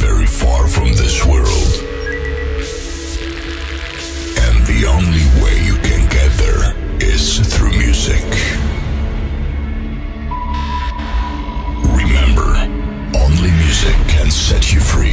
very far from this world. And the only way you can get there is through music. Remember, only music can set you free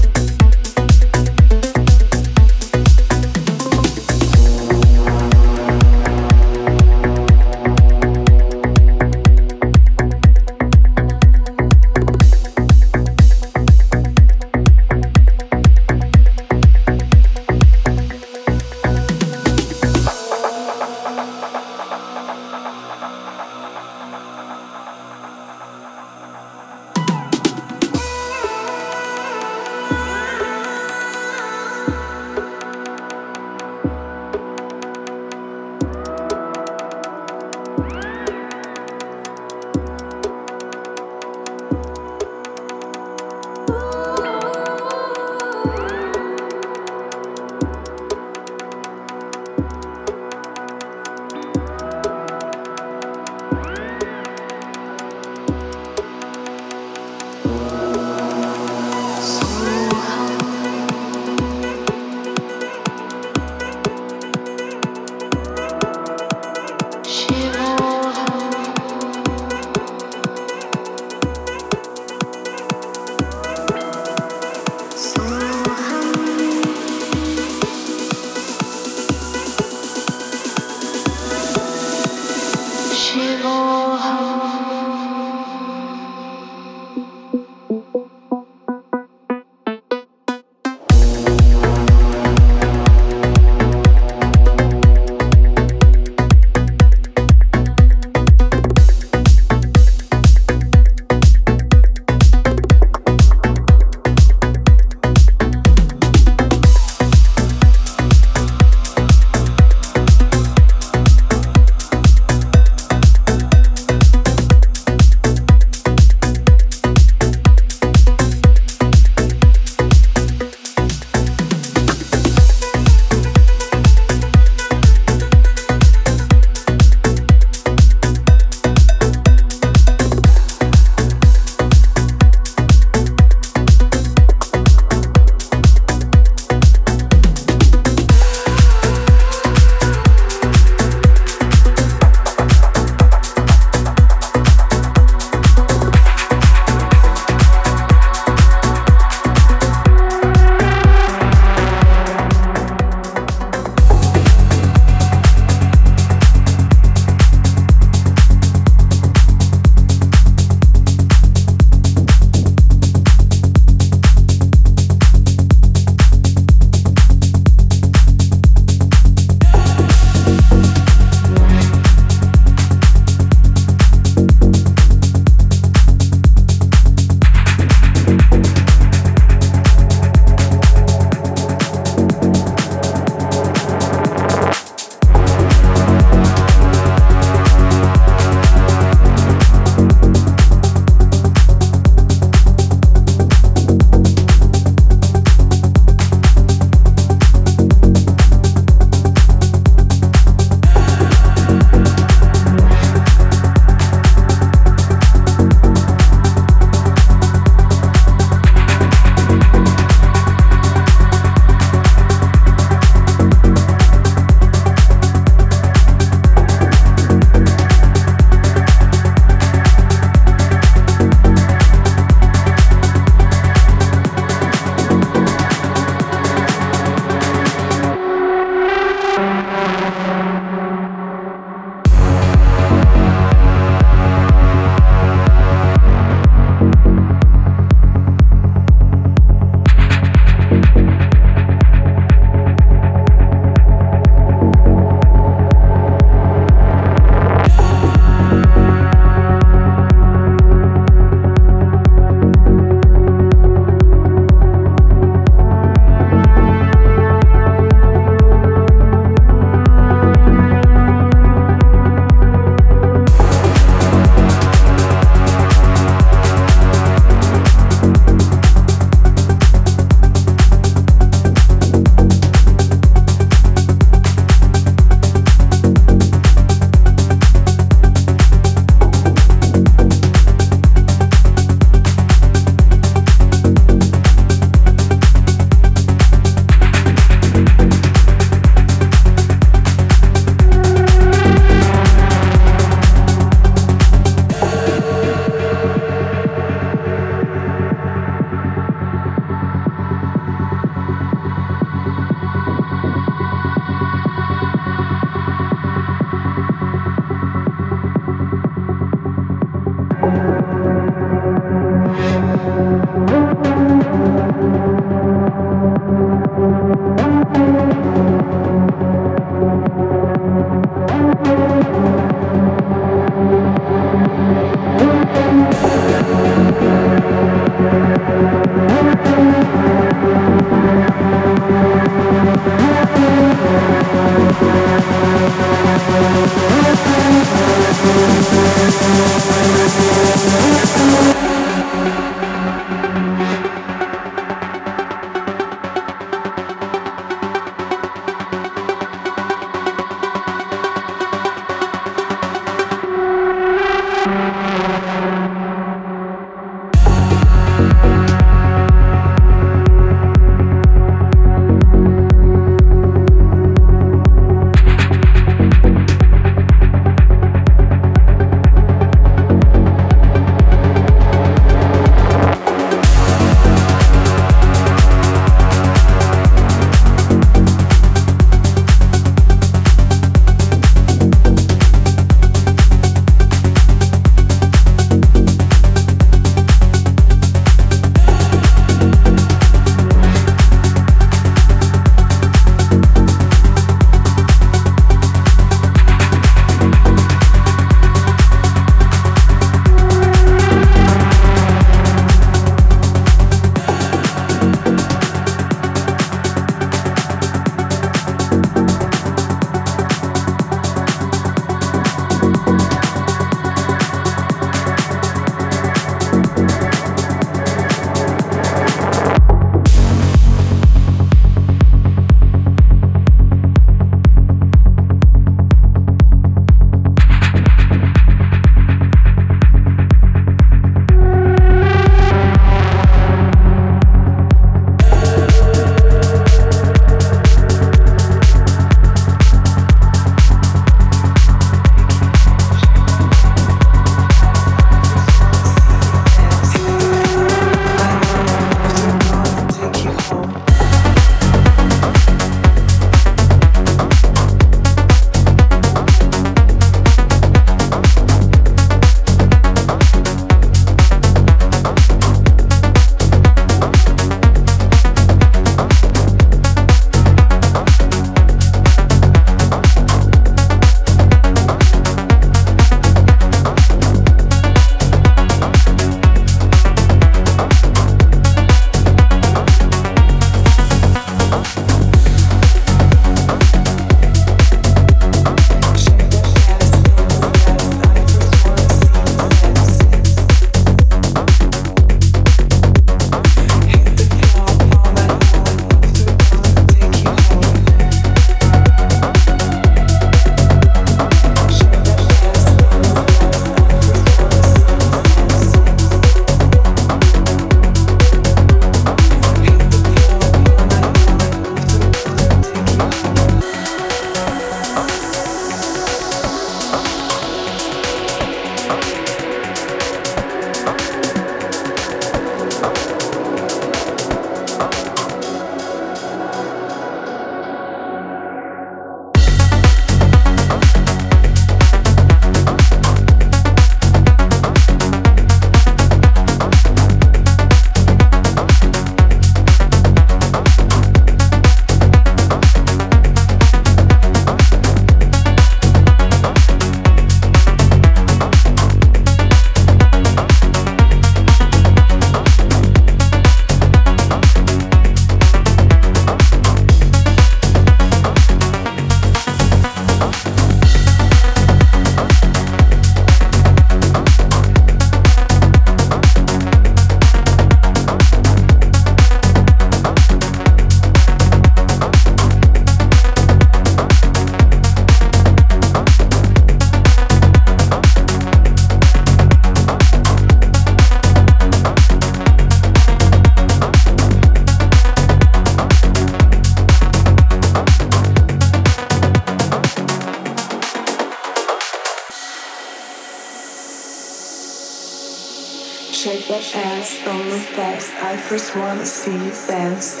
wanna see you dance.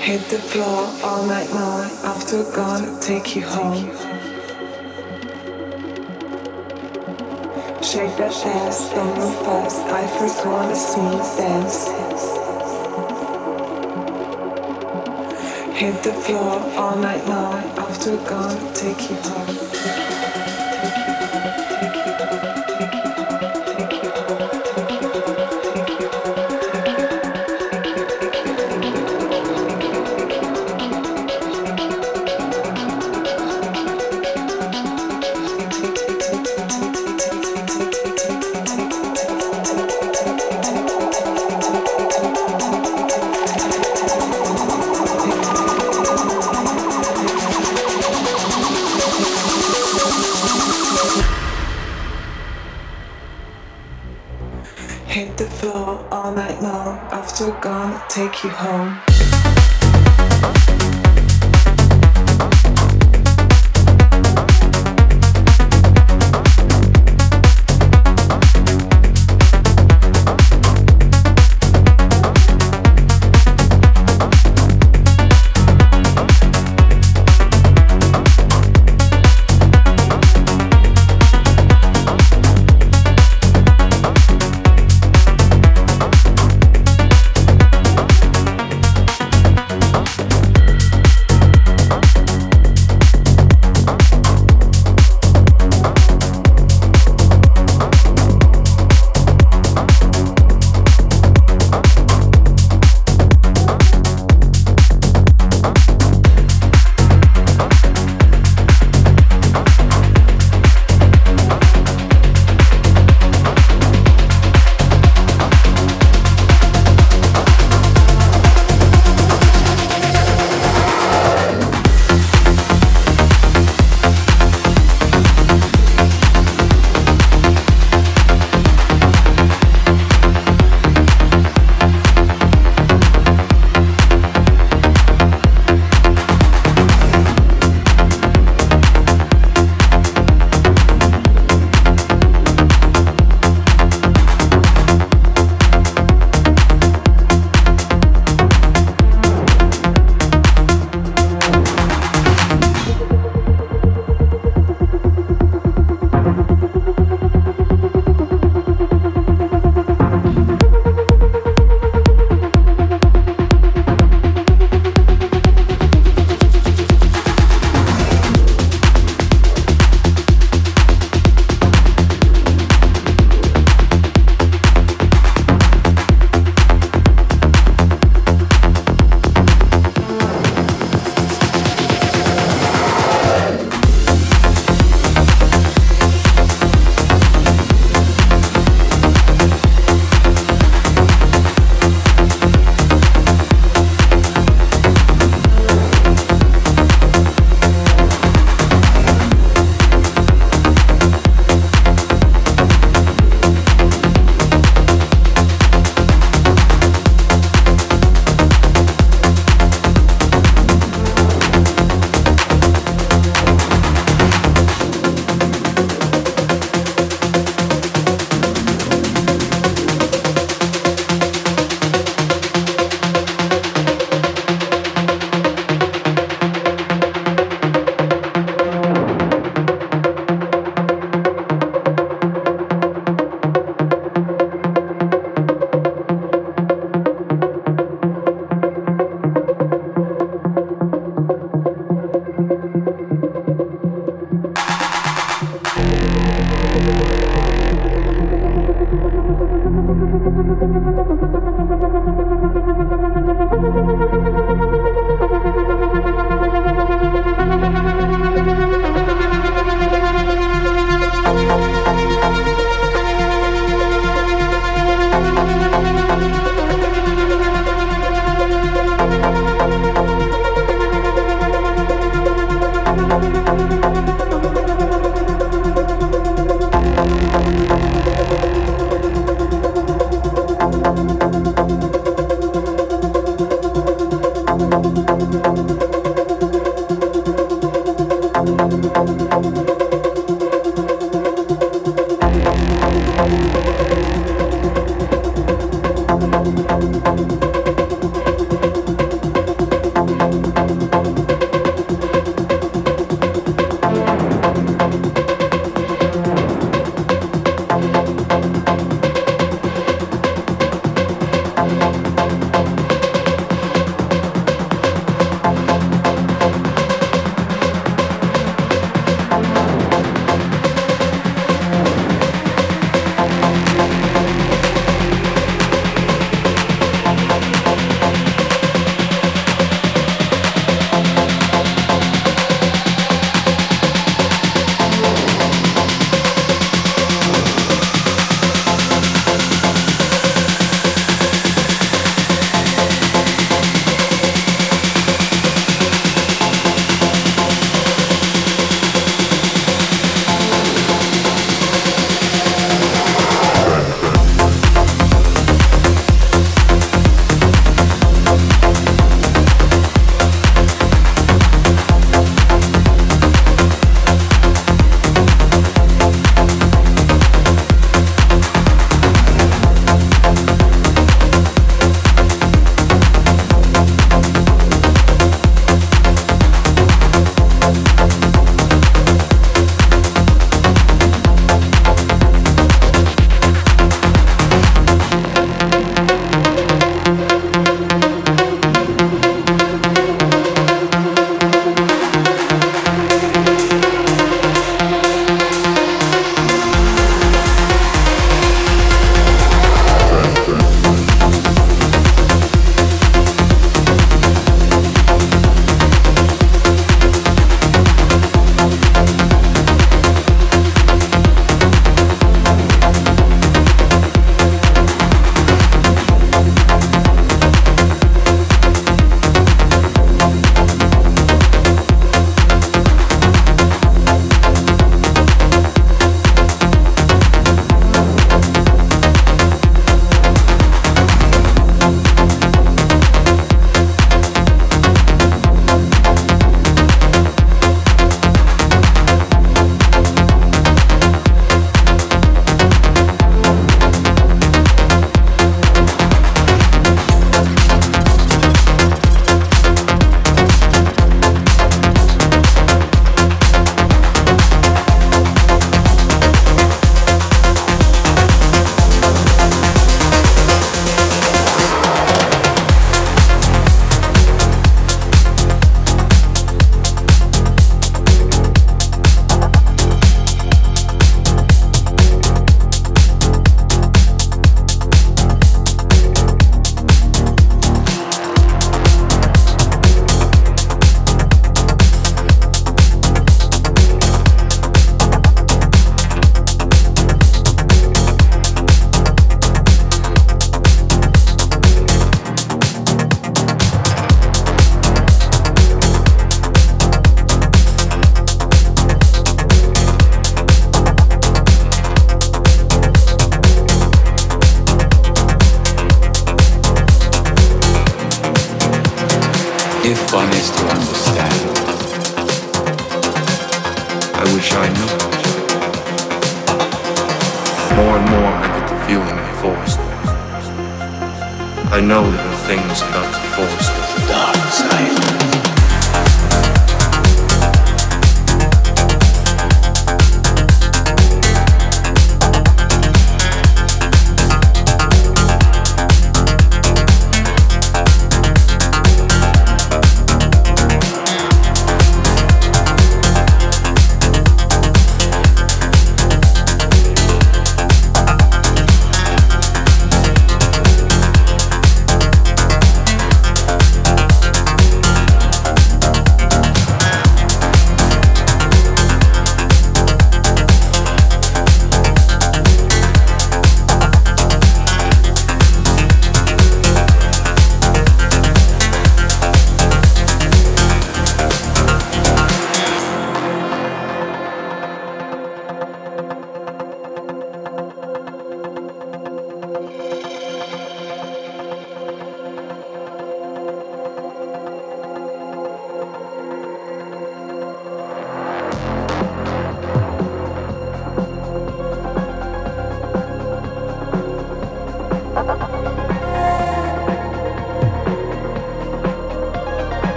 Hit the floor all night long. After gonna take you home. Shake that ass, don't move fast. I first wanna see you dance. Hit the floor all night long. After gonna take you home. You home.